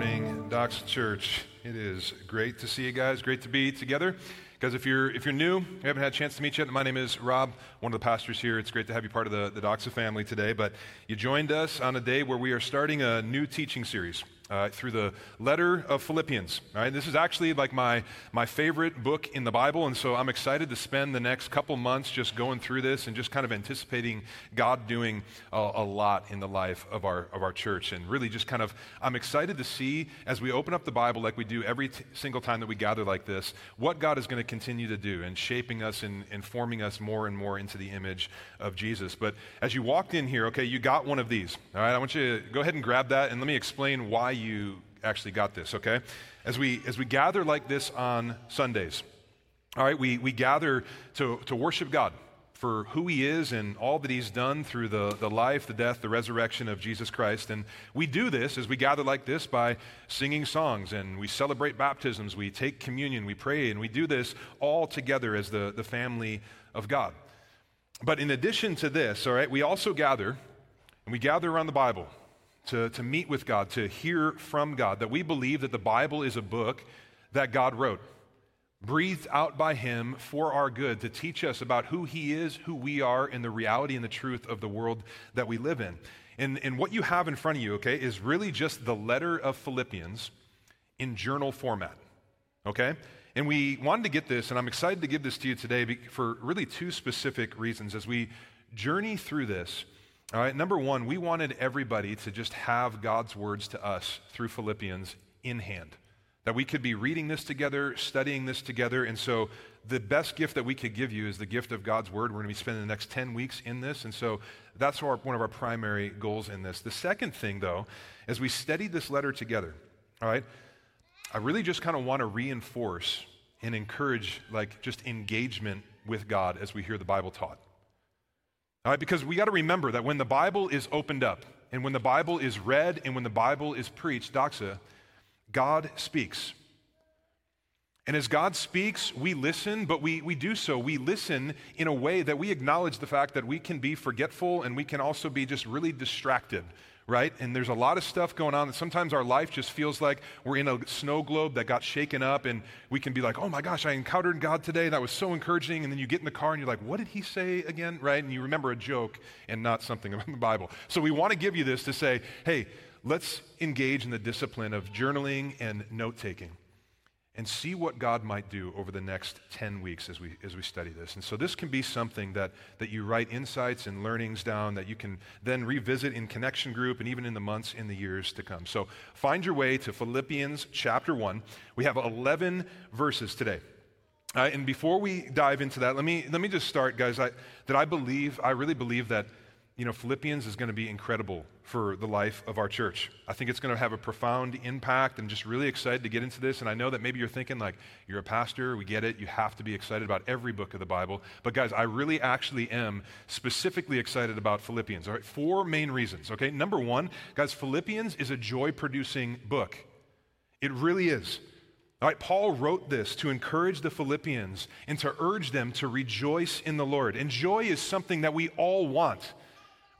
morning, Doxa Church. It is great to see you guys. Great to be together. Guys, if you're if you're new, you haven't had a chance to meet yet. My name is Rob, one of the pastors here. It's great to have you part of the, the Doxa family today. But you joined us on a day where we are starting a new teaching series uh, through the letter of Philippians. Right, this is actually like my, my favorite book in the Bible, and so I'm excited to spend the next couple months just going through this and just kind of anticipating God doing a, a lot in the life of our, of our church. And really just kind of, I'm excited to see as we open up the Bible like we do every t- single time that we gather like this, what God is going to continue to do and shaping us and, and forming us more and more into the image of Jesus. But as you walked in here, okay, you got one of these. All right, I want you to go ahead and grab that and let me explain why you actually got this, okay? As we, as we gather like this on Sundays, all right, we, we gather to, to worship God for who he is and all that he's done through the, the life, the death, the resurrection of Jesus Christ. And we do this as we gather like this by singing songs and we celebrate baptisms, we take communion, we pray, and we do this all together as the, the family of God. But in addition to this, all right, we also gather and we gather around the Bible to, to meet with God, to hear from God, that we believe that the Bible is a book that God wrote, breathed out by Him for our good, to teach us about who He is, who we are, and the reality and the truth of the world that we live in. And, and what you have in front of you, okay, is really just the letter of Philippians in journal format, okay? And we wanted to get this, and I'm excited to give this to you today for really two specific reasons. As we journey through this, all right, number one, we wanted everybody to just have God's words to us through Philippians in hand. That we could be reading this together, studying this together. And so, the best gift that we could give you is the gift of God's word. We're going to be spending the next 10 weeks in this. And so, that's our, one of our primary goals in this. The second thing, though, as we study this letter together, all right, I really just kind of want to reinforce and encourage, like, just engagement with God as we hear the Bible taught. All right, because we got to remember that when the Bible is opened up and when the Bible is read and when the Bible is preached, doxa, God speaks. And as God speaks, we listen, but we, we do so. We listen in a way that we acknowledge the fact that we can be forgetful and we can also be just really distracted right? And there's a lot of stuff going on that sometimes our life just feels like we're in a snow globe that got shaken up, and we can be like, oh my gosh, I encountered God today. That was so encouraging. And then you get in the car and you're like, what did he say again, right? And you remember a joke and not something about the Bible. So we want to give you this to say, hey, let's engage in the discipline of journaling and note taking and see what God might do over the next 10 weeks as we, as we study this. And so this can be something that, that you write insights and learnings down that you can then revisit in connection group and even in the months in the years to come. So find your way to Philippians chapter 1. We have 11 verses today. Uh, and before we dive into that, let me, let me just start, guys, I, that I believe, I really believe that you know, Philippians is going to be incredible for the life of our church. I think it's going to have a profound impact and just really excited to get into this. And I know that maybe you're thinking, like, you're a pastor, we get it, you have to be excited about every book of the Bible. But guys, I really actually am specifically excited about Philippians. All right, four main reasons, okay? Number one, guys, Philippians is a joy producing book. It really is. All right, Paul wrote this to encourage the Philippians and to urge them to rejoice in the Lord. And joy is something that we all want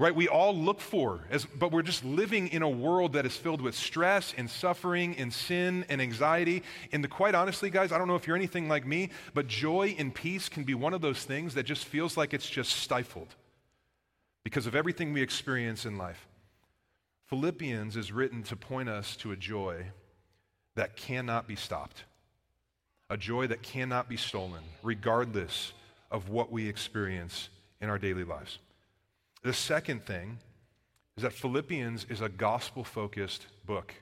right? We all look for, as, but we're just living in a world that is filled with stress and suffering and sin and anxiety. And the, quite honestly, guys, I don't know if you're anything like me, but joy and peace can be one of those things that just feels like it's just stifled because of everything we experience in life. Philippians is written to point us to a joy that cannot be stopped, a joy that cannot be stolen, regardless of what we experience in our daily lives. The second thing is that Philippians is a gospel focused book.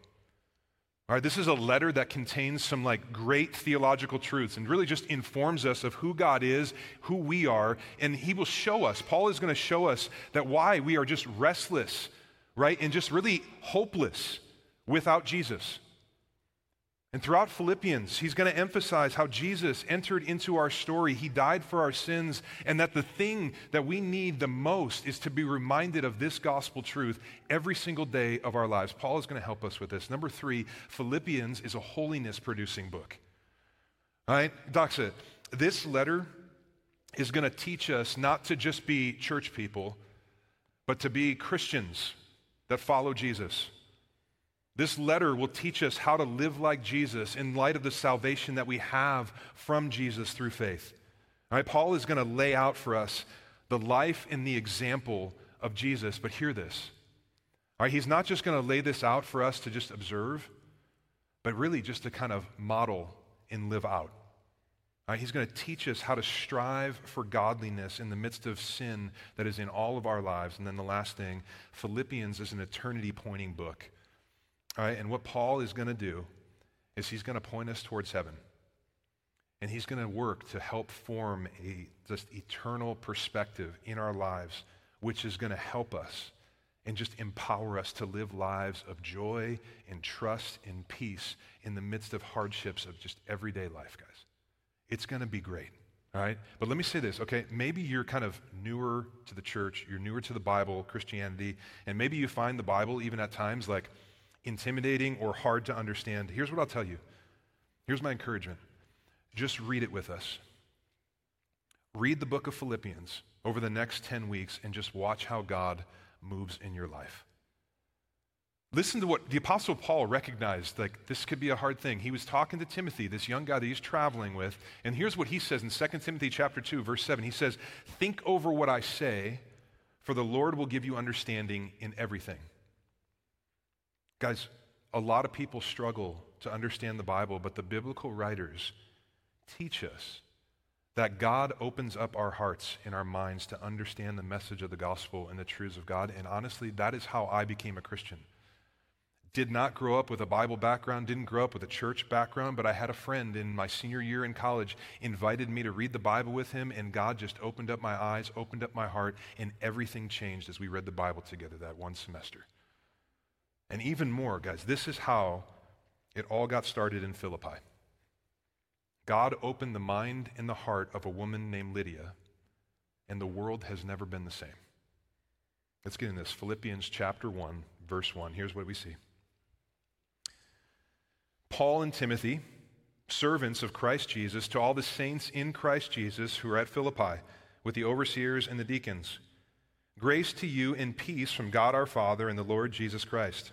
All right, this is a letter that contains some like great theological truths and really just informs us of who God is, who we are, and he will show us. Paul is going to show us that why we are just restless, right? And just really hopeless without Jesus. And throughout Philippians, he's going to emphasize how Jesus entered into our story. He died for our sins, and that the thing that we need the most is to be reminded of this gospel truth every single day of our lives. Paul is going to help us with this. Number three, Philippians is a holiness producing book. All right, Doxa, this letter is going to teach us not to just be church people, but to be Christians that follow Jesus This letter will teach us how to live like Jesus in light of the salvation that we have from Jesus through faith. All right, Paul is going to lay out for us the life and the example of Jesus, but hear this. All right, he's not just going to lay this out for us to just observe, but really just to kind of model and live out. All right, he's going to teach us how to strive for godliness in the midst of sin that is in all of our lives. And then the last thing Philippians is an eternity pointing book. All right, and what Paul is going to do is he's going to point us towards heaven. And he's going to work to help form a just eternal perspective in our lives, which is going to help us and just empower us to live lives of joy and trust and peace in the midst of hardships of just everyday life, guys. It's going to be great. All right? But let me say this, okay? Maybe you're kind of newer to the church, you're newer to the Bible, Christianity, and maybe you find the Bible even at times like intimidating or hard to understand. Here's what I'll tell you. Here's my encouragement just read it with us. Read the book of Philippians over the next 10 weeks and just watch how God moves in your life. Listen to what the Apostle Paul recognized like this could be a hard thing. He was talking to Timothy, this young guy that he's traveling with, and here's what he says in 2 Timothy chapter 2, verse 7. He says, Think over what I say, for the Lord will give you understanding in everything. Guys, a lot of people struggle to understand the Bible, but the biblical writers teach us that God opens up our hearts and our minds to understand the message of the gospel and the truths of God. And honestly, that is how I became a Christian. Did not grow up with a Bible background, didn't grow up with a church background, but I had a friend in my senior year in college invited me to read the Bible with him, and God just opened up my eyes, opened up my heart, and everything changed as we read the Bible together that one semester. And even more, guys, this is how it all got started in Philippi. God opened the mind and the heart of a woman named Lydia, and the world has never been the same. Let's get in this. Philippians chapter 1, verse 1. Here's what we see Paul and Timothy, servants of Christ Jesus, to all the saints in Christ Jesus who are at Philippi, with the overseers and the deacons. Grace to you and peace from God our Father and the Lord Jesus Christ.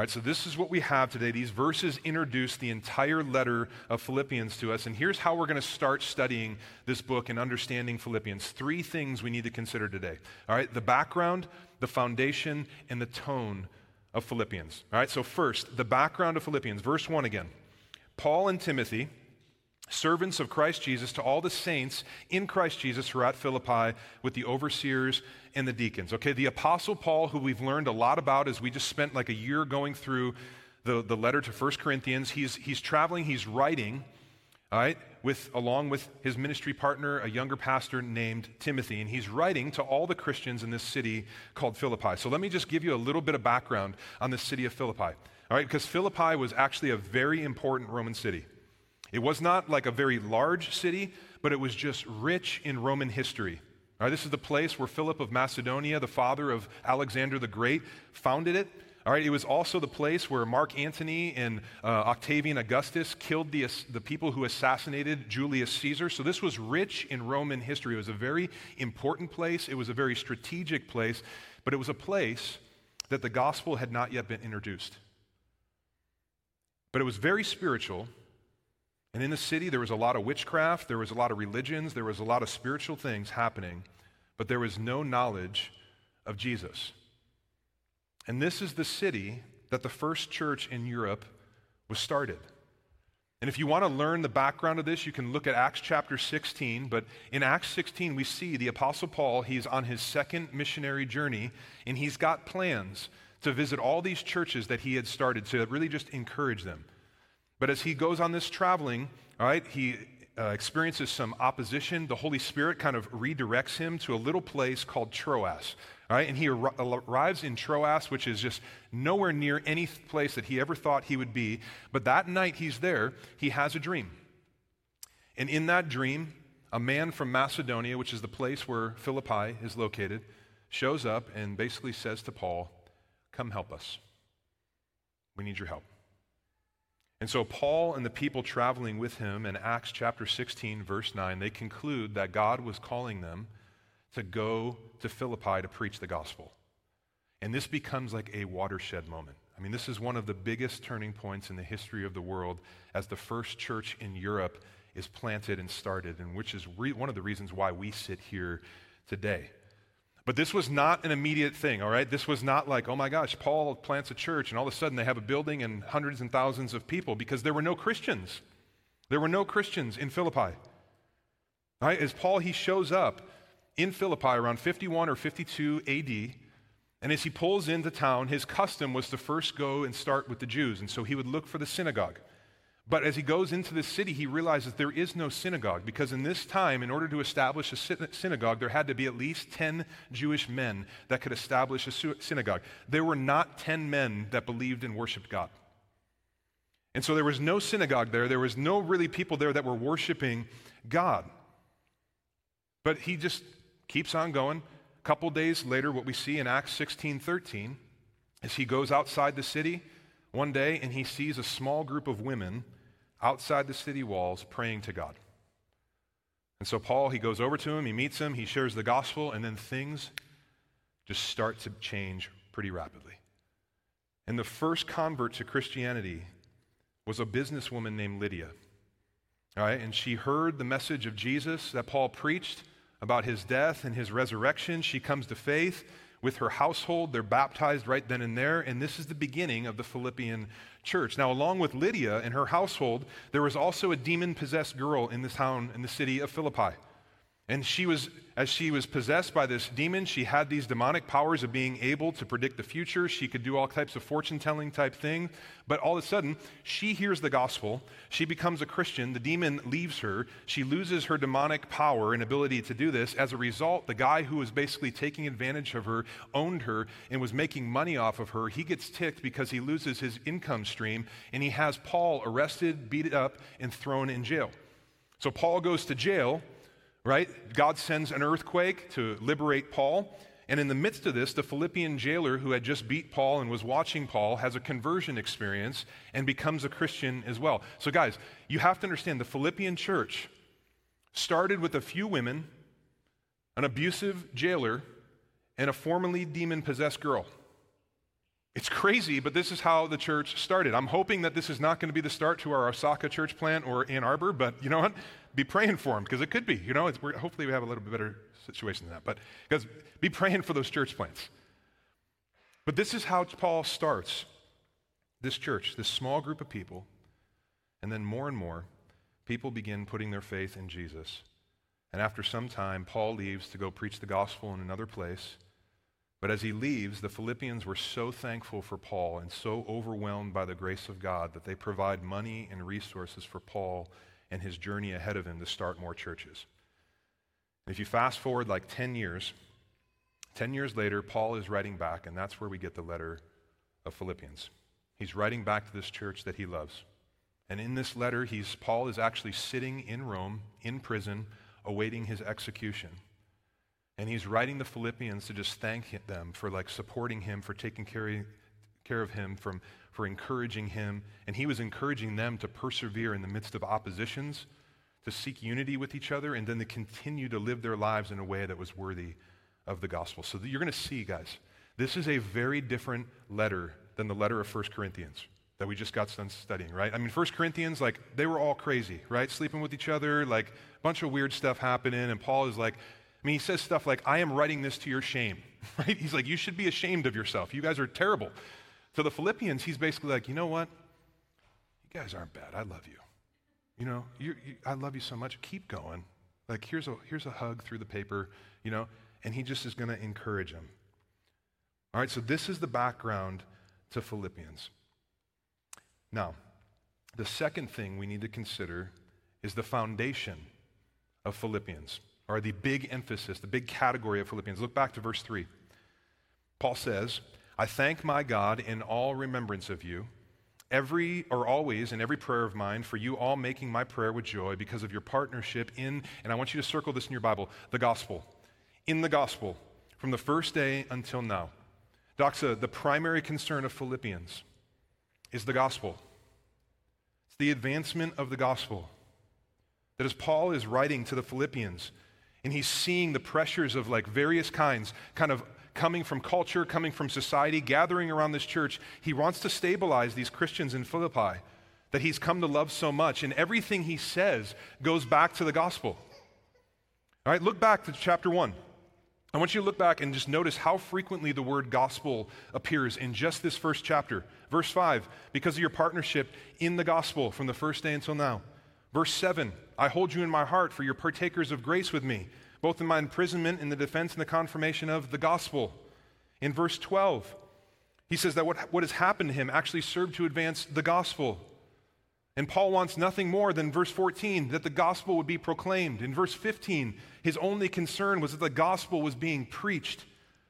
All right, so this is what we have today. These verses introduce the entire letter of Philippians to us. And here's how we're going to start studying this book and understanding Philippians. Three things we need to consider today. All right, the background, the foundation, and the tone of Philippians. All right, so first, the background of Philippians. Verse 1 again. Paul and Timothy servants of Christ Jesus, to all the saints in Christ Jesus who are at Philippi with the overseers and the deacons. Okay, the Apostle Paul, who we've learned a lot about as we just spent like a year going through the, the letter to 1 Corinthians, he's, he's traveling, he's writing, all right, with, along with his ministry partner, a younger pastor named Timothy, and he's writing to all the Christians in this city called Philippi. So let me just give you a little bit of background on the city of Philippi, all right, because Philippi was actually a very important Roman city. It was not like a very large city, but it was just rich in Roman history. All right, this is the place where Philip of Macedonia, the father of Alexander the Great, founded it. All right, it was also the place where Mark Antony and uh, Octavian Augustus killed the, the people who assassinated Julius Caesar. So this was rich in Roman history. It was a very important place, it was a very strategic place, but it was a place that the gospel had not yet been introduced. But it was very spiritual, and in the city, there was a lot of witchcraft, there was a lot of religions, there was a lot of spiritual things happening, but there was no knowledge of Jesus. And this is the city that the first church in Europe was started. And if you want to learn the background of this, you can look at Acts chapter 16. But in Acts 16, we see the Apostle Paul, he's on his second missionary journey, and he's got plans to visit all these churches that he had started to really just encourage them. But as he goes on this traveling, all right, he uh, experiences some opposition. The Holy Spirit kind of redirects him to a little place called Troas. All right, and he ar- arrives in Troas, which is just nowhere near any place that he ever thought he would be. But that night he's there, he has a dream. And in that dream, a man from Macedonia, which is the place where Philippi is located, shows up and basically says to Paul, Come help us. We need your help. And so, Paul and the people traveling with him in Acts chapter 16, verse 9, they conclude that God was calling them to go to Philippi to preach the gospel. And this becomes like a watershed moment. I mean, this is one of the biggest turning points in the history of the world as the first church in Europe is planted and started, and which is re- one of the reasons why we sit here today. But this was not an immediate thing, all right? This was not like, oh my gosh, Paul plants a church and all of a sudden they have a building and hundreds and thousands of people because there were no Christians. There were no Christians in Philippi. All right? As Paul, he shows up, in Philippi around 51 or 52 AD. And as he pulls into town, his custom was to first go and start with the Jews. And so he would look for the synagogue. But as he goes into the city, he realizes there is no synagogue because in this time, in order to establish a synagogue, there had to be at least 10 Jewish men that could establish a synagogue. There were not 10 men that believed and worshiped God. And so there was no synagogue there. There was no really people there that were worshiping God. But he just keeps on going. A couple days later, what we see in Acts 16 13 is he goes outside the city one day and he sees a small group of women outside the city walls praying to God. And so Paul, he goes over to him, he meets him, he shares the gospel, and then things just start to change pretty rapidly. And the first convert to Christianity was a businesswoman named Lydia. All right, and she heard the message of Jesus that Paul preached, about his death and his resurrection. She comes to faith with her household. They're baptized right then and there. And this is the beginning of the Philippian church. Now, along with Lydia and her household, there was also a demon possessed girl in the town, in the city of Philippi. And she was, as she was possessed by this demon, she had these demonic powers of being able to predict the future. She could do all types of fortune telling type thing. But all of a sudden, she hears the gospel. She becomes a Christian. The demon leaves her. She loses her demonic power and ability to do this. As a result, the guy who was basically taking advantage of her, owned her, and was making money off of her, he gets ticked because he loses his income stream. And he has Paul arrested, beat up, and thrown in jail. So Paul goes to jail right? God sends an earthquake to liberate Paul. And in the midst of this, the Philippian jailer who had just beat Paul and was watching Paul has a conversion experience and becomes a Christian as well. So, guys, you have to understand the Philippian church started with a few women, an abusive jailer, and a formerly demon possessed girl. It's crazy, but this is how the church started. I'm hoping that this is not going to be the start to our Osaka church plant or Ann Arbor, but you know what? Be praying for them because it could be. You know, hopefully we have a little bit better situation than that. But because be praying for those church plants. But this is how Paul starts this church, this small group of people, and then more and more people begin putting their faith in Jesus. And after some time, Paul leaves to go preach the gospel in another place. But as he leaves, the Philippians were so thankful for Paul and so overwhelmed by the grace of God that they provide money and resources for Paul and his journey ahead of him to start more churches. And if you fast forward like 10 years, 10 years later, Paul is writing back, and that's where we get the letter of Philippians. He's writing back to this church that he loves. And in this letter, he's, Paul is actually sitting in Rome, in prison, awaiting his execution. And he's writing the Philippians to just thank them for like supporting him, for taking care, care of him, from, for encouraging him. And he was encouraging them to persevere in the midst of oppositions, to seek unity with each other, and then to continue to live their lives in a way that was worthy of the gospel. So you're going to see, guys, this is a very different letter than the letter of 1 Corinthians that we just got done studying, right? I mean, 1 Corinthians, like, they were all crazy, right? Sleeping with each other, like, a bunch of weird stuff happening. And Paul is like, I mean, he says stuff like, I am writing this to your shame, right? He's like, you should be ashamed of yourself. You guys are terrible. To the Philippians, he's basically like, you know what? You guys aren't bad. I love you. you know, you, you, I love you so much. Keep going. Like, here's a, here's a hug through the paper, you know, and he just is going to encourage him. All right, so this is the background to Philippians. Now, the second thing we need to consider is the foundation of Philippians, or the big emphasis, the big category of Philippians. Look back to verse 3. Paul says, I thank my God in all remembrance of you, every or always in every prayer of mine, for you all making my prayer with joy because of your partnership in, and I want you to circle this in your Bible, the gospel. In the gospel, from the first day until now. Doxa, the primary concern of Philippians is the gospel. It's the advancement of the gospel. That as Paul is writing to the Philippians, and he's seeing the pressures of like various kinds kind of coming from culture, coming from society, gathering around this church, he wants to stabilize these Christians in Philippi that he's come to love so much. And everything he says goes back to the gospel. All right, look back to chapter 1. I want you to look back and just notice how frequently the word gospel appears in just this first chapter. Verse 5, because of your partnership in the gospel from the first day until now. Verse 7 I hold you in my heart, for you're partakers of grace with me, both in my imprisonment and the defense and the confirmation of the gospel. In verse 12, he says that what, what has happened to him actually served to advance the gospel. And Paul wants nothing more than verse 14 that the gospel would be proclaimed. In verse 15, his only concern was that the gospel was being preached.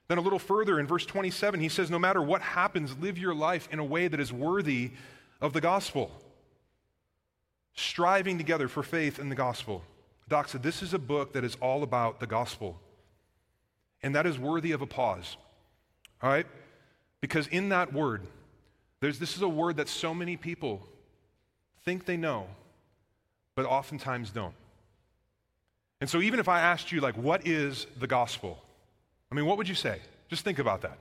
Then a little further in verse 27, he says, No matter what happens, live your life in a way that is worthy of the gospel striving together for faith in the gospel. Doxa, this is a book that is all about the gospel. And that is worthy of a pause. All right? Because in that word, there's, this is a word that so many people think they know, but oftentimes don't. And so, even if I asked you, like, what is the gospel? I mean, what would you say? Just think about that.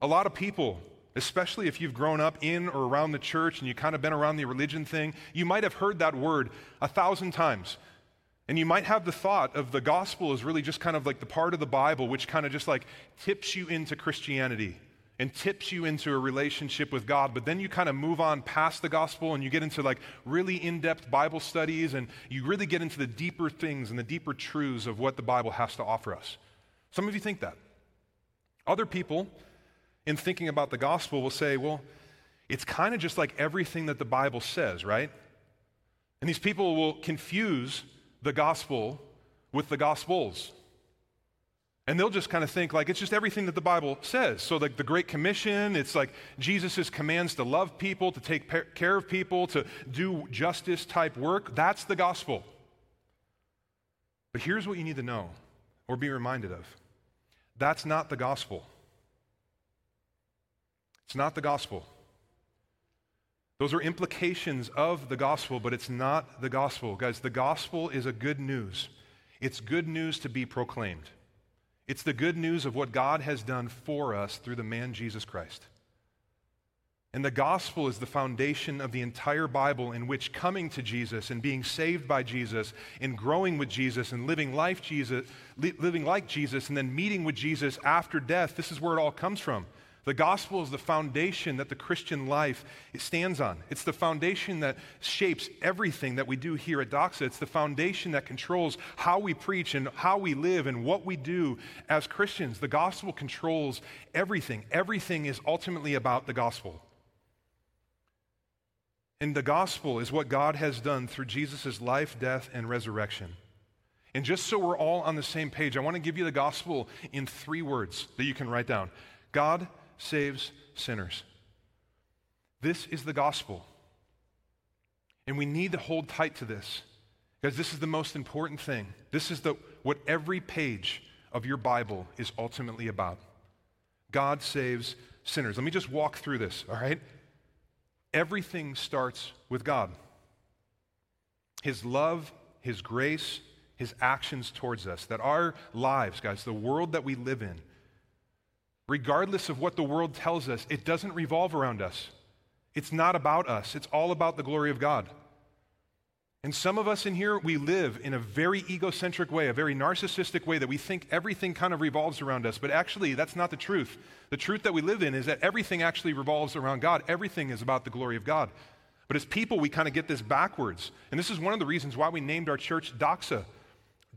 A lot of people especially if you've grown up in or around the church and you've kind of been around the religion thing, you might have heard that word a thousand times. And you might have the thought of the gospel is really just kind of like the part of the Bible which kind of just like tips you into Christianity and tips you into a relationship with God. But then you kind of move on past the gospel and you get into like really in depth Bible studies and you really get into the deeper things and the deeper truths of what the Bible has to offer us. Some of you think that. Other people, in thinking about the gospel will say, well, it's kind of just like everything that the Bible says, right? And these people will confuse the gospel with the gospels. And they'll just kind of think like it's just everything that the Bible says. So, like the Great Commission, it's like Jesus' commands to love people, to take care of people, to do justice type work. That's the gospel. But here's what you need to know or be reminded of that's not the gospel. It's not the gospel. Those are implications of the gospel, but it's not the gospel. Guys, the gospel is a good news. It's good news to be proclaimed. It's the good news of what God has done for us through the man Jesus Christ. And the gospel is the foundation of the entire Bible, in which coming to Jesus and being saved by Jesus and growing with Jesus and living life Jesus, living like Jesus and then meeting with Jesus after death, this is where it all comes from. The gospel is the foundation that the Christian life stands on. It's the foundation that shapes everything that we do here at Doxa. It's the foundation that controls how we preach and how we live and what we do as Christians. The gospel controls everything. Everything is ultimately about the gospel. And the gospel is what God has done through Jesus' life, death, and resurrection. And just so we're all on the same page, I want to give you the gospel in three words that you can write down God saves sinners. This is the gospel. And we need to hold tight to this because this is the most important thing. This is the, what every page of your Bible is ultimately about. God saves sinners. Let me just walk through this, all right? Everything starts with God. His love, His grace, His actions towards us. That our lives, guys, the world that we live in, regardless of what the world tells us, it doesn't revolve around us. It's not about us, it's all about the glory of God. And some of us in here, we live in a very egocentric way, a very narcissistic way that we think everything kind of revolves around us. But actually, that's not the truth. The truth that we live in is that everything actually revolves around God, everything is about the glory of God. But as people, we kind of get this backwards. And this is one of the reasons why we named our church Doxa.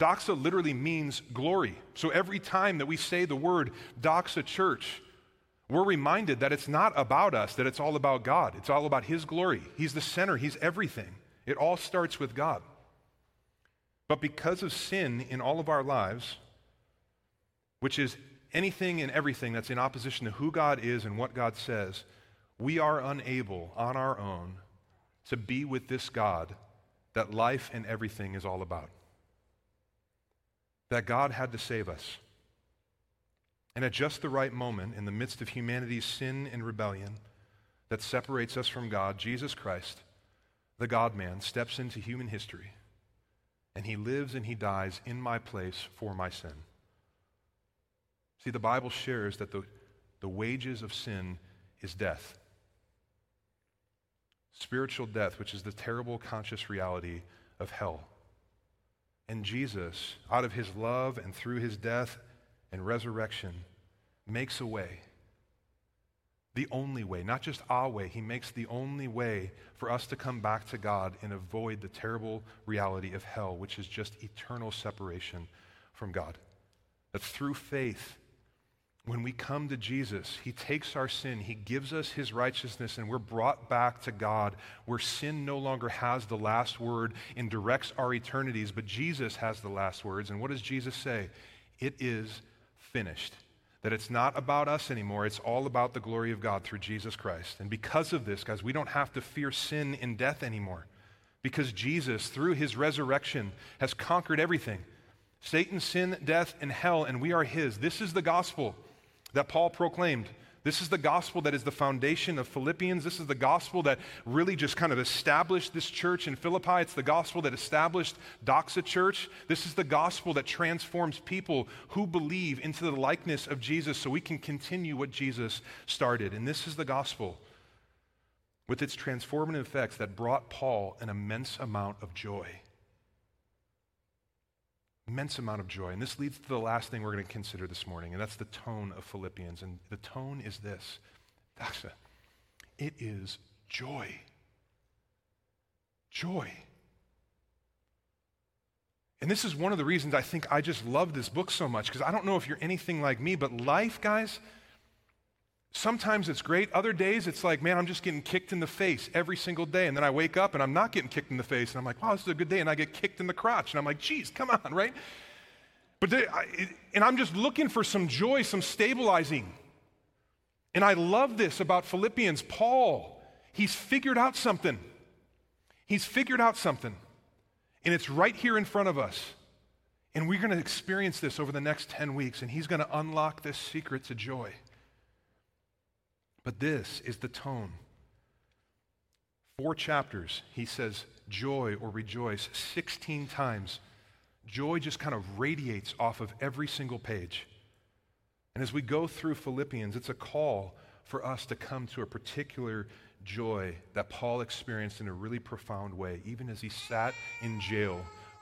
Doxa literally means glory. So every time that we say the word Doxa Church, we're reminded that it's not about us, that it's all about God. It's all about His glory. He's the center, He's everything. It all starts with God. But because of sin in all of our lives, which is anything and everything that's in opposition to who God is and what God says, we are unable on our own to be with this God that life and everything is all about. That God had to save us. And at just the right moment, in the midst of humanity's sin and rebellion that separates us from God, Jesus Christ, the God man, steps into human history. And he lives and he dies in my place for my sin. See, the Bible shares that the, the wages of sin is death spiritual death, which is the terrible conscious reality of hell. And Jesus, out of his love and through his death and resurrection, makes a way. The only way, not just our way, he makes the only way for us to come back to God and avoid the terrible reality of hell, which is just eternal separation from God. That through faith, when we come to Jesus, He takes our sin, He gives us His righteousness, and we're brought back to God where sin no longer has the last word and directs our eternities, but Jesus has the last words. And what does Jesus say? It is finished. That it's not about us anymore, it's all about the glory of God through Jesus Christ. And because of this, guys, we don't have to fear sin and death anymore because Jesus, through His resurrection, has conquered everything Satan, sin, death, and hell, and we are His. This is the gospel that Paul proclaimed. This is the gospel that is the foundation of Philippians. This is the gospel that really just kind of established this church in Philippi. It's the gospel that established Doxa Church. This is the gospel that transforms people who believe into the likeness of Jesus so we can continue what Jesus started. And this is the gospel with its transformative effects that brought Paul an immense amount of joy immense amount of joy. And this leads to the last thing we're going to consider this morning, and that's the tone of Philippians. And the tone is this it is joy. Joy. And this is one of the reasons I think I just love this book so much, because I don't know if you're anything like me, but life, guys, Sometimes it's great. Other days it's like, man, I'm just getting kicked in the face every single day. And then I wake up and I'm not getting kicked in the face. And I'm like, wow, this is a good day. And I get kicked in the crotch. And I'm like, geez, come on, right? But I, and I'm just looking for some joy, some stabilizing. And I love this about Philippians. Paul, he's figured out something. He's figured out something. And it's right here in front of us. And we're going to experience this over the next 10 weeks. And he's going to unlock this secret to joy. But this is the tone. Four chapters, he says joy or rejoice 16 times. Joy just kind of radiates off of every single page. And as we go through Philippians, it's a call for us to come to a particular joy that Paul experienced in a really profound way, even as he sat in jail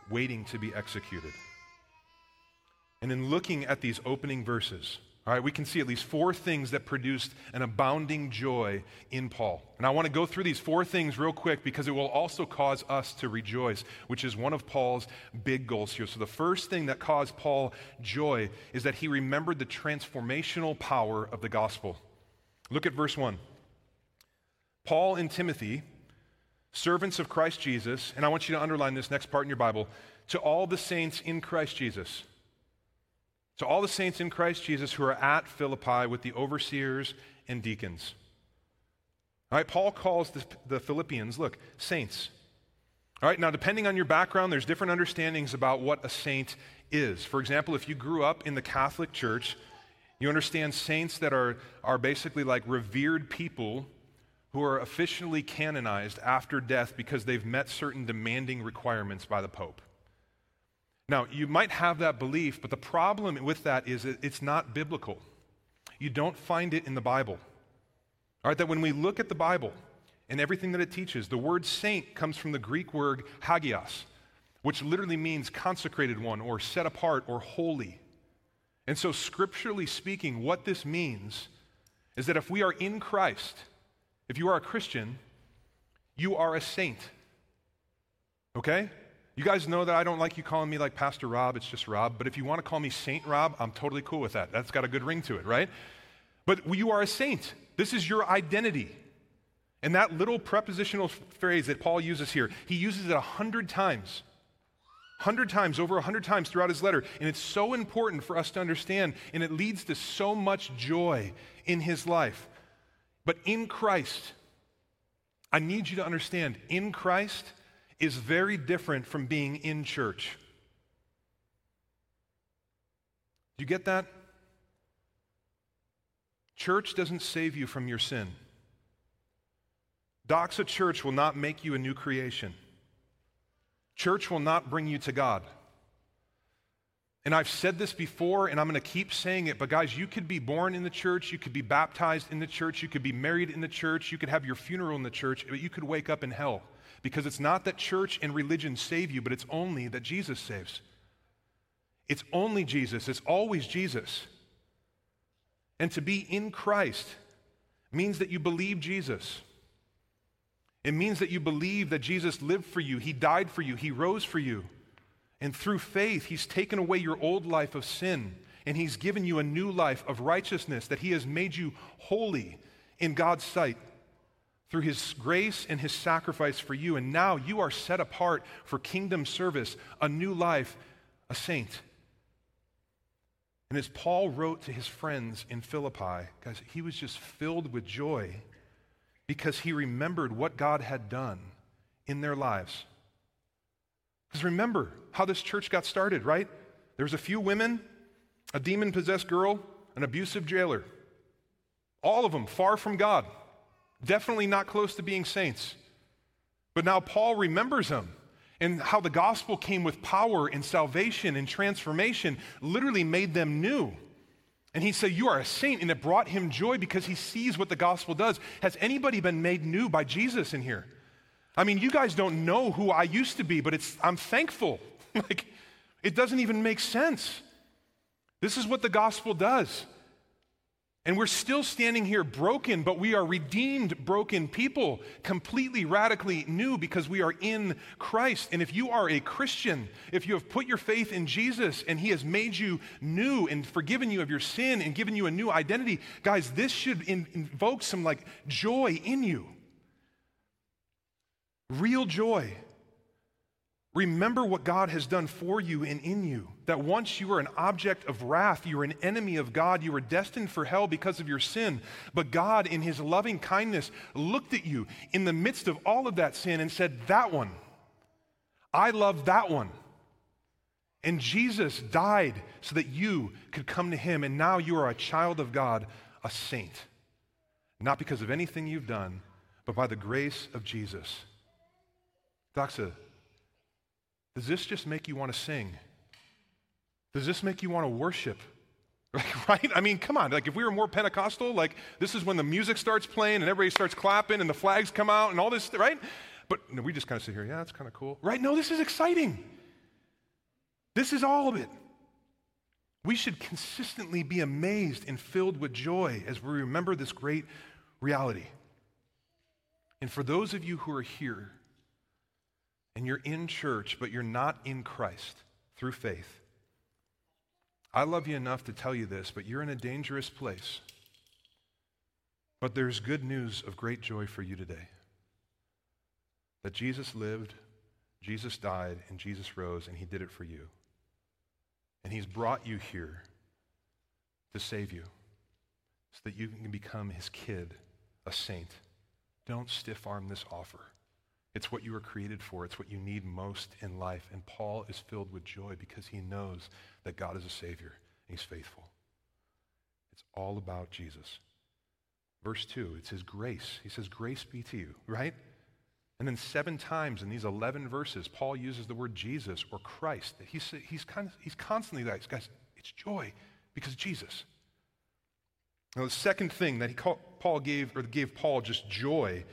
waiting to be executed. And in looking at these opening verses, all right, we can see at least four things that produced an abounding joy in Paul. And I want to go through these four things real quick because it will also cause us to rejoice, which is one of Paul's big goals here. So, the first thing that caused Paul joy is that he remembered the transformational power of the gospel. Look at verse 1. Paul and Timothy, servants of Christ Jesus, and I want you to underline this next part in your Bible, to all the saints in Christ Jesus to all the saints in Christ Jesus who are at Philippi with the overseers and deacons. All right, Paul calls the, the Philippians, look, saints. All right, now depending on your background, there's different understandings about what a saint is. For example, if you grew up in the Catholic Church, you understand saints that are, are basically like revered people who are officially canonized after death because they've met certain demanding requirements by the Pope. Now, you might have that belief, but the problem with that is it's not biblical. You don't find it in the Bible. All right, that when we look at the Bible and everything that it teaches, the word saint comes from the Greek word hagios, which literally means consecrated one or set apart or holy. And so, scripturally speaking, what this means is that if we are in Christ, if you are a Christian, You are a saint. Okay? You guys know that I don't like you calling me like Pastor Rob, it's just Rob. But if you want to call me Saint Rob, I'm totally cool with that. That's got a good ring to it, right? But you are a saint. This is your identity. And that little prepositional phrase that Paul uses here, he uses it a hundred times. Hundred times, over a hundred times throughout his letter. And it's so important for us to understand, and it leads to so much joy in his life. But in Christ, I need you to understand, in Christ is very different from being in church. Do you get that? Church doesn't save you from your sin. Doxa Church will not make you a new creation. Church will not bring you to God. And I've said this before, and I'm going to keep saying it, but guys, you could be born in the church, you could be baptized in the church, you could be married in the church, you could have your funeral in the church, but you could wake up in hell. Because it's not that church and religion save you, but it's only that Jesus saves. It's only Jesus, it's always Jesus. And to be in Christ means that you believe Jesus. It means that you believe that Jesus lived for you, He died for you, He rose for you. And through faith, He's taken away your old life of sin and He's given you a new life of righteousness, that He has made you holy in God's sight through His grace and His sacrifice for you. And now you are set apart for kingdom service, a new life, a saint. And as Paul wrote to his friends in Philippi, guys, he was just filled with joy because he remembered what God had done in their lives. Because remember how this church got started, right? There was a few women, a demon possessed girl, an abusive jailer. All of them far from God, definitely not close to being saints. But now Paul remembers them and how the gospel came with power and salvation and transformation, literally made them new. And he said, You are a saint. And it brought him joy because he sees what the gospel does. Has anybody been made new by Jesus in here? I mean, you guys don't know who I used to be, but it's, I'm thankful. like, it doesn't even make sense. This is what the gospel does. And we're still standing here broken, but we are redeemed, broken people, completely, radically new because we are in Christ. And if you are a Christian, if you have put your faith in Jesus and He has made you new and forgiven you of your sin and given you a new identity, guys, this should invoke some like joy in you. Real joy. Remember what God has done for you and in you. That once you were an object of wrath, you were an enemy of God, you were destined for hell because of your sin. But God, in His loving kindness, looked at you in the midst of all of that sin and said, That one, I love that one. And Jesus died so that you could come to Him, and now you are a child of God, a saint. Not because of anything you've done, but by the grace of Jesus. Doxa, does this just make you want to sing? Does this make you want to worship? right? I mean, come on. Like, if we were more Pentecostal, like, this is when the music starts playing and everybody starts clapping and the flags come out and all this, right? But we just kind of sit here, yeah, that's kind of cool. Right? No, this is exciting. This is all of it. We should consistently be amazed and filled with joy as we remember this great reality. And for those of you who are here and you're in church, but you're not in Christ through faith, I love you enough to tell you this, but you're in a dangerous place. But there's good news of great joy for you today that Jesus lived, Jesus died, and Jesus rose, and he did it for you. And he's brought you here to save you so that you can become his kid, a saint. Don't stiff arm this offer. It's what you were created for. It's what you need most in life. And Paul is filled with joy because he knows that God is a Savior and he's faithful. It's all about Jesus. Verse 2, it's his grace. He says, Grace be to you, right? And then seven times in these 11 verses, Paul uses the word Jesus or Christ. He's, he's, of, he's constantly like, guys, it's joy because Jesus. Now, the second thing that he called, Paul gave, or gave Paul just joy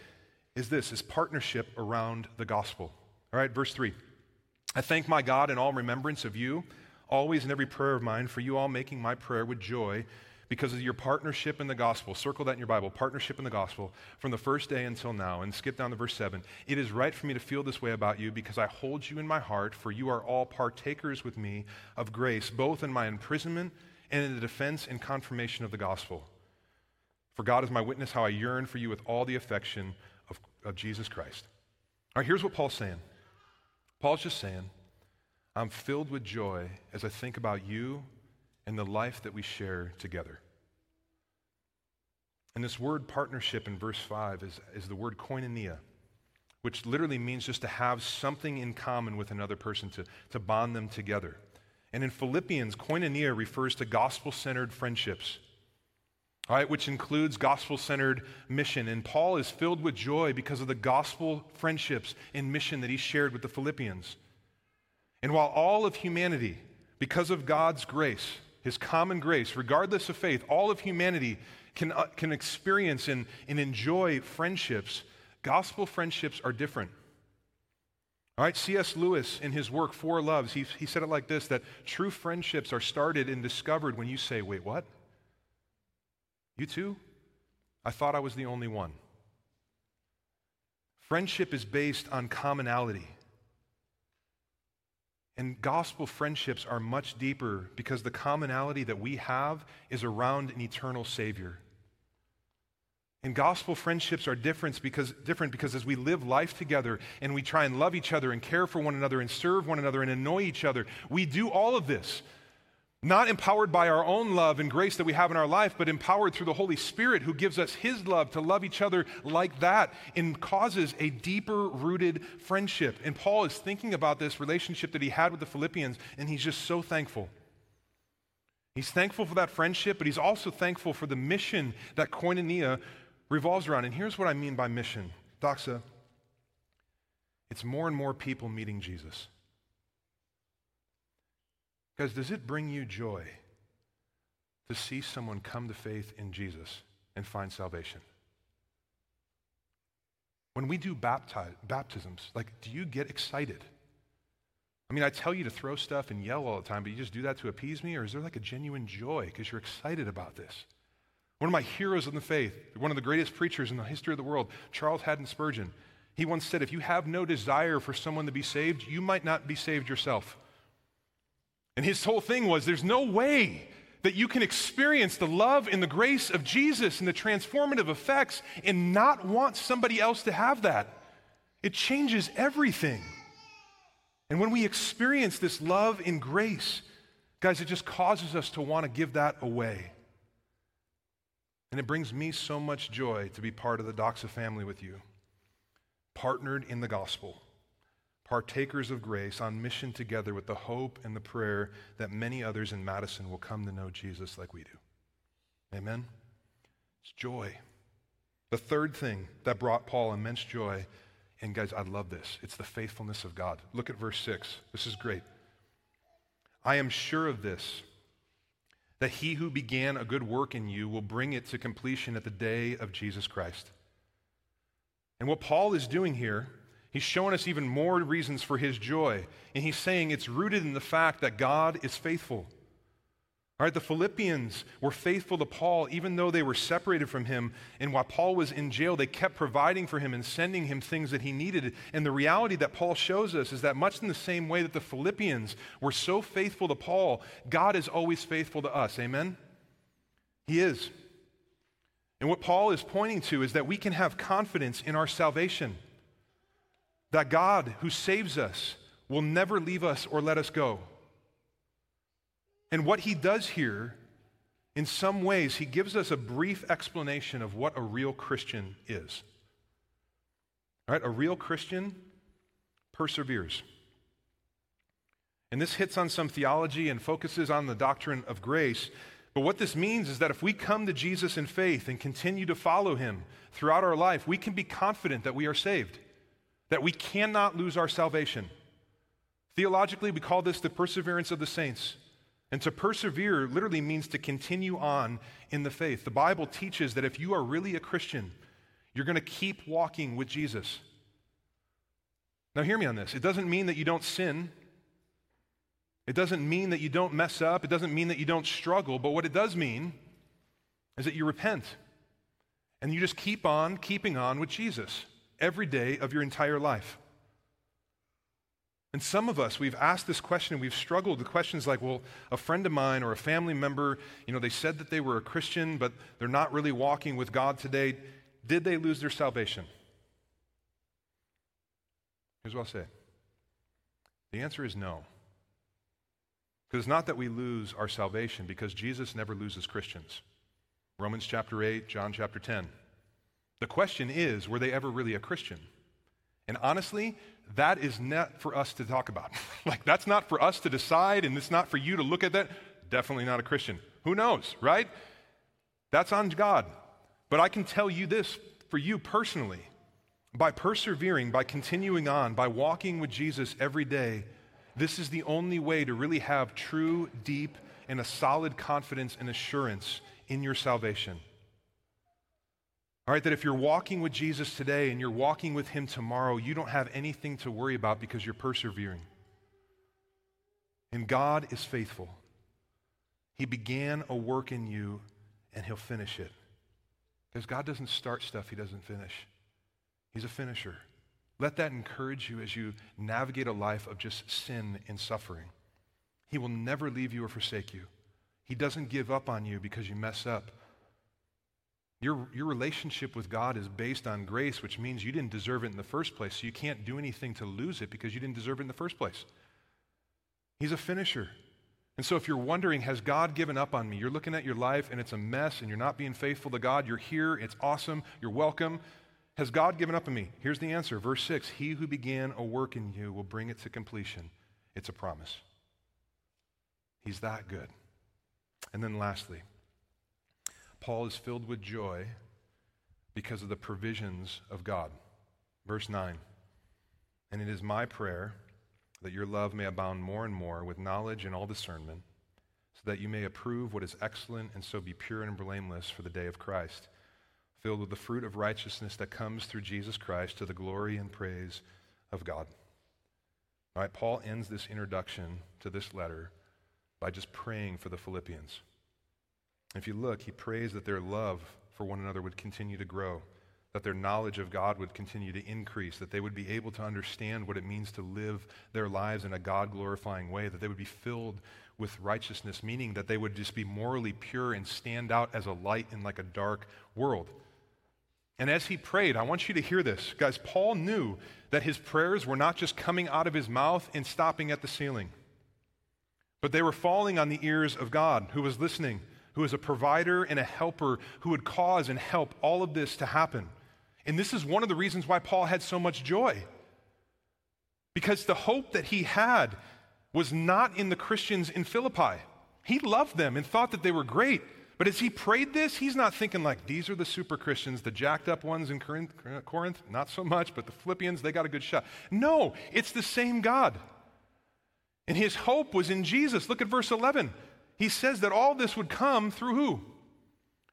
is this is partnership around the gospel. All right, verse 3. I thank my God in all remembrance of you, always in every prayer of mine, for you all making my prayer with joy because of your partnership in the gospel. Circle that in your Bible partnership in the gospel from the first day until now. And skip down to verse 7. It is right for me to feel this way about you because I hold you in my heart, for you are all partakers with me of grace, both in my imprisonment and in the defense and confirmation of the gospel. For God is my witness how I yearn for you with all the affection of, Jesus Christ. All right, here's what Paul's saying Paul's just saying, I'm filled with joy as I think about you and the life that we share together. And this word partnership in verse 5 is, is the word koinonia, which literally means just to have something in common with another person, to, to bond them together. And in Philippians, koinonia refers to gospel centered friendships, all right, which includes gospel centered mission. And Paul is filled with joy because of the gospel friendships and mission that he shared with the Philippians. And while all of humanity, because of God's grace, his common grace, regardless of faith, all of humanity can, uh, can experience and, and enjoy friendships. Gospel friendships are different. All right, C.S. Lewis, in his work, Four Loves, he, he said it like this that true friendships are started and discovered when you say, Wait, what? You too? I thought I was the only one. Friendship is based on commonality. And gospel friendships are much deeper because the commonality that we have is around an eternal Savior. And gospel friendships are different because, different because as we live life together and we try and love each other and care for one another and serve one another and annoy each other, we do all of this not empowered by our own love and grace that we have in our life, but empowered through the Holy Spirit who gives us His love to love each other like that and causes a deeper rooted friendship. And Paul is thinking about this relationship that he had with the Philippians, and he's just so thankful. He's thankful for that friendship, but he's also thankful for the mission that koinonia revolves around. And here's what I mean by mission Doxa, it's more and more people meeting Jesus. Guys, does it bring you joy to see someone come to faith in Jesus and find salvation? When we do baptisms, like, do you get excited? I mean, I tell you to throw stuff and yell all the time, but you just do that to appease me? Or is there like a genuine joy because you're excited about this? One of my heroes in the faith, one of the greatest preachers in the history of the world, Charles Haddon Spurgeon, he once said, If you have no desire for someone to be saved, you might not be saved yourself. And his whole thing was there's no way that you can experience the love and the grace of Jesus and the transformative effects and not want somebody else to have that. It changes everything. And when we experience this love and grace, guys, it just causes us to want to give that away. And it brings me so much joy to be part of the Doxa family with you, partnered in the gospel partakers of grace, on mission together with the hope and the prayer that many others in Madison will come to know Jesus like we do. Amen? It's joy. The third thing that brought Paul immense joy, and guys, I love this, it's the faithfulness of God. Look at verse 6. This is great. I am sure of this, that he who began a good work in you will bring it to completion at the day of Jesus Christ. And what Paul is doing here He's showing us even more reasons for his joy. And he's saying it's rooted in the fact that God is faithful. All right, the Philippians were faithful to Paul even though they were separated from him. And while Paul was in jail, they kept providing for him and sending him things that he needed. And the reality that Paul shows us is that, much in the same way that the Philippians were so faithful to Paul, God is always faithful to us. Amen? He is. And what Paul is pointing to is that we can have confidence in our salvation that God who saves us will never leave us or let us go. And what he does here, in some ways, he gives us a brief explanation of what a real Christian is. All right, a real Christian perseveres. And this hits on some theology and focuses on the doctrine of grace. But what this means is that if we come to Jesus in faith and continue to follow him throughout our life, we can be confident that we are saved that we cannot lose our salvation. Theologically, we call this the perseverance of the saints. And to persevere literally means to continue on in the faith. The Bible teaches that if you are really a Christian, you're going to keep walking with Jesus. Now, hear me on this. It doesn't mean that you don't sin. It doesn't mean that you don't mess up. It doesn't mean that you don't struggle. But what it does mean is that you repent and you just keep on keeping on with Jesus every day of your entire life. And some of us, we've asked this question and we've struggled with questions like, well, a friend of mine or a family member, you know, they said that they were a Christian, but they're not really walking with God today. Did they lose their salvation? Here's what I'll say the answer is no. Because it's not that we lose our salvation, because Jesus never loses Christians. Romans chapter 8, John chapter 10. The question is were they ever really a Christian? And honestly, that is not for us to talk about. like, that's not for us to decide, and it's not for you to look at that. Definitely not a Christian. Who knows, right? That's on God. But I can tell you this for you personally by persevering, by continuing on, by walking with Jesus every day, this is the only way to really have true, deep, and a solid confidence and assurance in your salvation. All right, that if you're walking with Jesus today and you're walking with him tomorrow, you don't have anything to worry about because you're persevering. And God is faithful. He began a work in you and he'll finish it. Because God doesn't start stuff he doesn't finish, he's a finisher. Let that encourage you as you navigate a life of just sin and suffering. He will never leave you or forsake you. He doesn't give up on you because you mess up. Your, your relationship with God is based on grace, which means you didn't deserve it in the first place, so you can't do anything to lose it because you didn't deserve it in the first place. He's a finisher. And so, if you're wondering, has God given up on me? You're looking at your life and it's a mess and you're not being faithful to God. You're here, it's awesome, you're welcome. Has God given up on me? Here's the answer. Verse 6 He who began a work in you will bring it to completion. It's a promise. He's that good. And then, lastly, Paul is filled with joy because of the provisions of God. Verse 9 And it is my prayer that your love may abound more and more with knowledge and all discernment, so that you may approve what is excellent and so be pure and blameless for the day of Christ, filled with the fruit of righteousness that comes through Jesus Christ to the glory and praise of God. All right, Paul ends this introduction to this letter by just praying for the Philippians. If you look, he prays that their love for one another would continue to grow, that their knowledge of God would continue to increase, that they would be able to understand what it means to live their lives in a God glorifying way, that they would be filled with righteousness, meaning that they would just be morally pure and stand out as a light in like a dark world. And as he prayed, I want you to hear this. Guys, Paul knew that his prayers were not just coming out of his mouth and stopping at the ceiling, but they were falling on the ears of God who was listening who is a provider and a helper who would cause and help all of this to happen. And this is one of the reasons why Paul had so much joy. Because the hope that he had was not in the Christians in Philippi. He loved them and thought that they were great. But as he prayed this, he's not thinking like, these are the super Christians, the jacked up ones in Corinth, not so much, but the Philippians, they got a good shot. No, it's the same God. And his hope was in Jesus. Look at verse 11 he says that all this would come through who?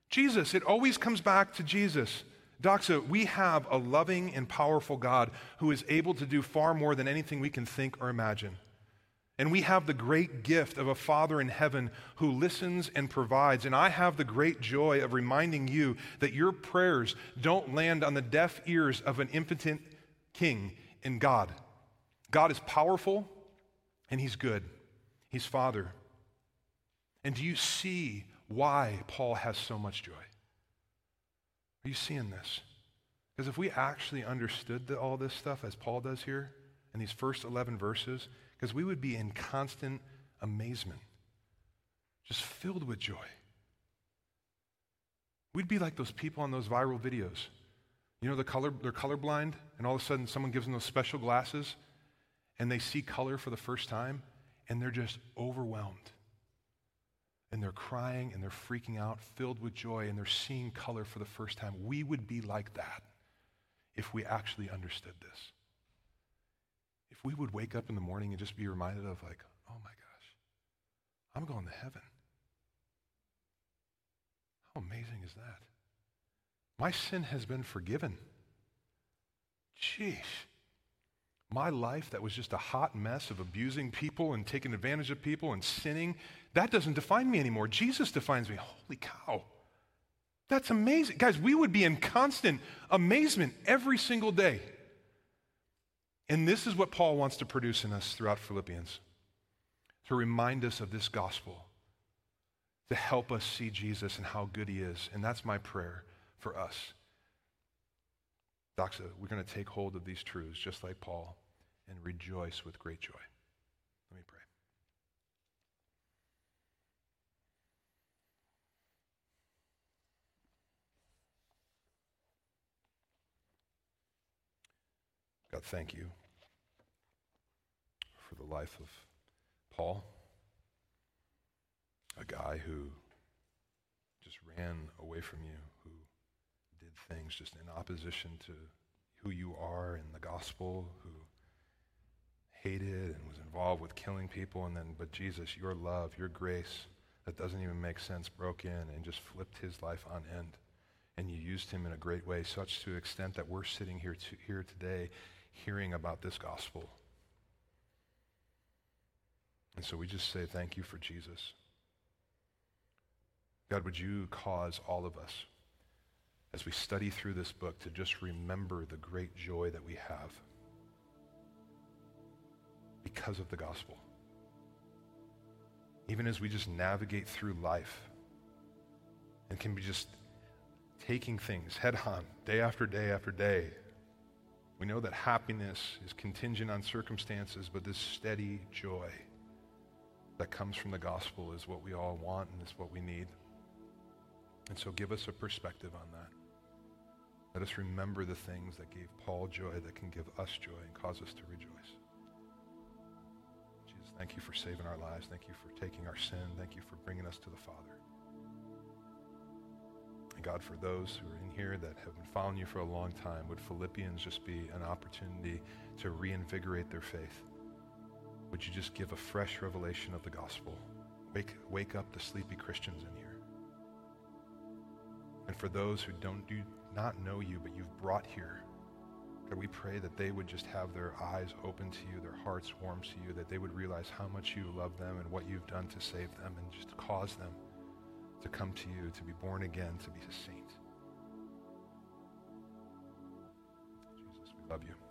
Jesus. It always comes back to Jesus. Doxa, we have a loving and powerful God who is able to do far more than anything we can think or imagine. And we have the great gift of a Father in heaven who listens and provides. And I have the great joy of reminding you that your prayers don't land on the deaf ears of an impotent king in God. God is powerful and He's good. He's Father. And do you see why Paul has so much joy? Are you seeing this? Because if we actually understood the, all this stuff as Paul does here in these first 11 verses, because we would be in constant amazement, just filled with joy. We'd be like those people on those viral videos. You know, the color, they're colorblind, and all of a sudden someone gives them those special glasses, and they see color for the first time, and they're just overwhelmed and they're crying and they're freaking out, filled with joy, and they're seeing color for the first time. We would be like that if we actually understood this. If we would wake up in the morning and just be reminded of, like, oh my gosh, I'm going to heaven. How amazing is that? My sin has been forgiven. Jeez my life that was just a hot mess of abusing people and taking advantage of people and sinning, that doesn't define me anymore. Jesus defines me. Holy cow. That's amazing. Guys, we would be in constant amazement every single day. And this is what Paul wants to produce in us throughout Philippians to remind us of this gospel, to help us see Jesus and how good he is. And that's my prayer for us. Doxa, we're going to take hold of these truths just like Paul and rejoice with great joy. Let me pray. God, thank you for the life of Paul, a guy who just ran away from you, who did things just in opposition to who you are in the gospel, who hated and was involved with killing people, and then, but Jesus, your love, your grace that doesn't even make sense broke in and just flipped his life on end. And you used him in a great way, such to extent that we're sitting here, to, here today hearing about this gospel. And so we just say thank you for Jesus. God, would you cause all of us, as we study through this book, to just remember the great joy that we have because of the gospel. Even as we just navigate through life and can be just taking things head on, day after day after day, we know that happiness is contingent on circumstances, but this steady joy that comes from the gospel is what we all want and is what we need. And so give us a perspective on that. Let us remember the things that gave Paul joy that can give us joy and cause us to rejoice. Jesus, thank you for saving our lives. Thank you for taking our sin. Thank you for bringing us to the Father. God, for those who are in here that have been following you for a long time, would Philippians just be an opportunity to reinvigorate their faith? Would you just give a fresh revelation of the gospel? Wake, wake up the sleepy Christians in here. And for those who don't do not know you, but you've brought here, God, we pray that they would just have their eyes open to you, their hearts warm to you, that they would realize how much you love them and what you've done to save them, and just cause them to come to you, to be born again, to be a saint. Jesus, we love you.